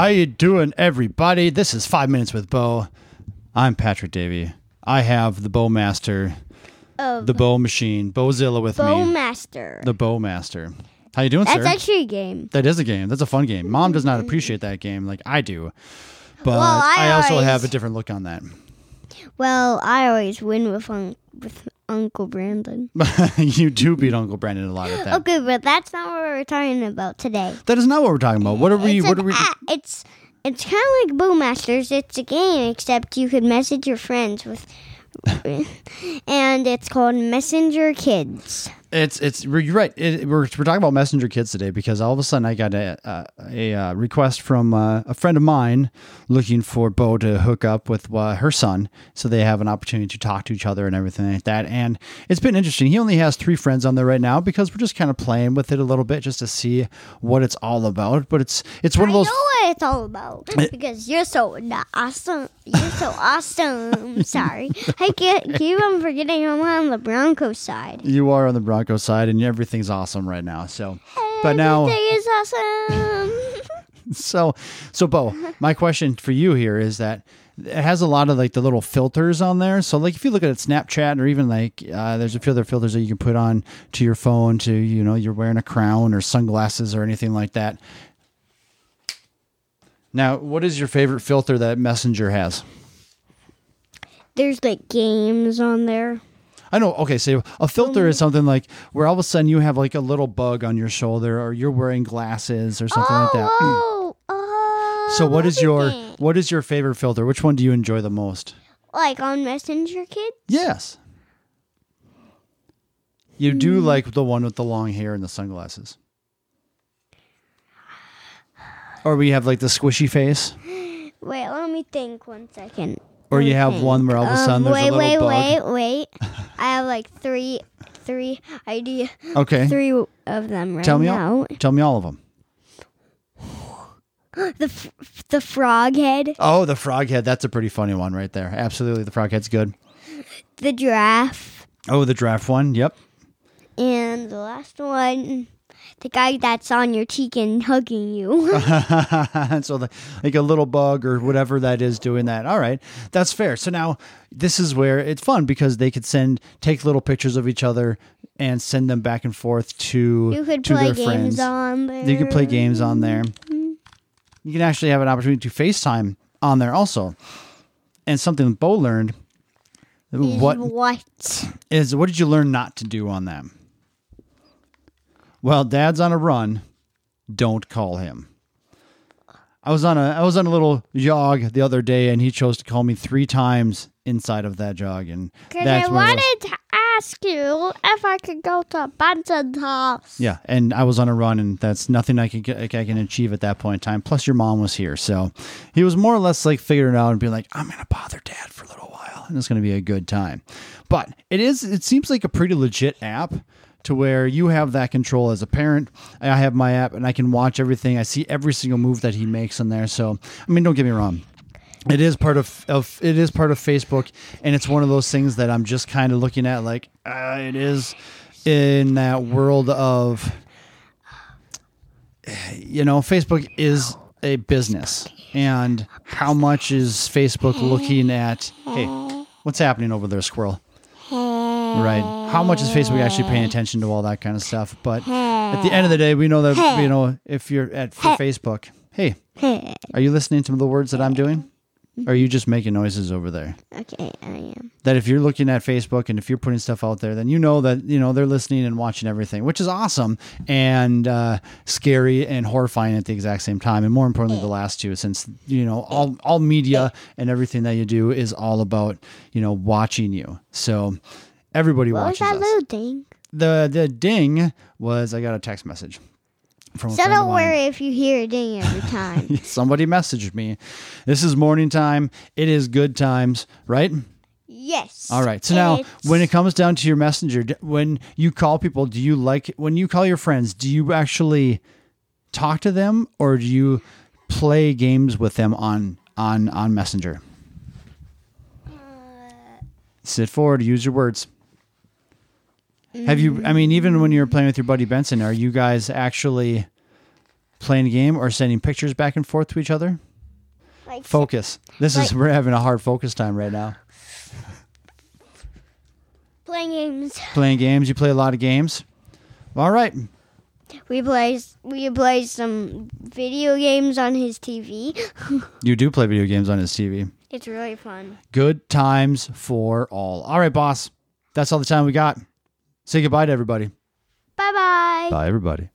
How you doing, everybody? This is Five Minutes with Bo. I'm Patrick Davey. I have the Bowmaster, Of the Bow Machine, Bowzilla with me. Bowmaster. The Bowmaster. How you doing, That's sir? actually a game. that is a game. That's a fun game. Mom does not mm-hmm. appreciate that game like I do, but Well, I also always- have a different look on that. Well, I always win with un- with Uncle Brandon. you do beat Uncle Brandon a lot at that. Okay, but that's not what we're talking about today. That is not what we're talking about. What are we? it's What an are we? it's it's kind of like Bowmasters. It's a game, except you could message your friends with, and it's called Messenger Kids. It's it's you're right. It, we're we're talking about messenger kids today because all of a sudden I got a a, a, uh request from uh, a friend of mine looking for Bo to hook up with uh, her son, so they have an opportunity to talk to each other and everything like that. And it's been interesting. He only has three friends on there right now because we're just kind of playing with it a little bit just to see what it's all about. But it's it's one I of those. I know what it's all about because you're so awesome. You're so awesome. Sorry, I get keep on forgetting I'm on the Broncos side. You are on the Broncos side, and everything's awesome right now. So, but now Everything is awesome. So, so Bo, my question for you here is that it has a lot of like the little filters on there. So, like if you look at Snapchat or even like uh, there's a few other filters that you can put on to your phone to you know you're wearing a crown or sunglasses or anything like that. Now, what is your favorite filter that Messenger has? There's like games on there. I know. Okay, so a filter is um, something like where all of a sudden you have like a little bug on your shoulder, or you're wearing glasses, or something like that. Oh, oh. So, what is your what is your favorite filter? Which one do you enjoy the most? like on Messenger Kids? Yes. You do hmm. like the one with the long hair and the sunglasses. Or we have like the squishy face. Wait, let me think one second. Or you have one where all of a sudden Um, there's wait, a little wait, bug. wait, wait. I have like three, three idea, Okay. three of them right Tell me now. all, tell me all of them. The f- the frog head, Oh, the frog head. That's a pretty funny one right there. Absolutely. The frog head's good. the giraffe, Oh, the giraffe one. Yep. and the last one, the guy that's on your cheek and hugging you. so the, like a little bug or whatever that is doing that. All right, that's fair. So now this is where it's fun because they could send take little pictures of each other and send them back and forth to you could to play their games friends. on there. You can play games on there. Mm-hmm. You can actually have an opportunity to FaceTime on there also. And something Bo learned. Is What What? is what did you learn not to do on them? Well, Dad's on a run. Don't call him. I was on a I was on a little jog the other day, and he chose to call me three times inside of that jog, and Because I that's those- wanted to ask you if I could go to Benson's house. Yeah, and I was on a run, and that's nothing I can get, I can achieve at that point in time. Plus, your mom was here, so he was more or less like figuring it out and being like, "I'm gonna bother Dad for a little while, and it's gonna be a good time." But it is, it seems like a pretty legit app to where you have that control as a parent. I have my app, and I can watch everything. I see every single move that he makes in there. So, I mean, don't get me wrong. It is part of, of it is part of Facebook, and it's one of those things that I'm just kind of looking at like uh, it is in that world of you know Facebook is a business, and how much is Facebook looking at? Hey, what's happening over there, squirrel? Right. How much is Facebook actually paying attention to all that kind of stuff? But at the end of the day, we know that you know if you're at for Facebook. Hey, are you listening to the words that I'm doing? Or are you just making noises over there? Okay, I am. That if you're looking at Facebook and if you're putting stuff out there, then you know that you know they're listening and watching everything, which is awesome and uh, scary and horrifying at the exact same time. And more importantly, the last two, since you know all all media and everything that you do is all about you know watching you. So everybody What was that us. little ding? The the ding was I got a text message from So don't worry if you hear a ding every time. Somebody messaged me. This is morning time. It is good times, right? yes. All right. So now, when it comes down to your messenger, when you call people, do you like when you call your friends? Do you actually talk to them, or do you play games with them on on on Messenger? Uh, Sit forward. Use your words. Have you? I mean, even when you're playing with your buddy Benson, are you guys actually Playing a game or sending pictures back and forth to each other? Like Focus. This is we're having a hard focus time right now. playing games. Playing games. You play a lot of games. All right. We play we play some video games on his TV. You do play video games on his TV. it's really fun. Good times for all. All right, boss. That's all the time we got. Say goodbye to everybody. Bye bye. Bye, everybody.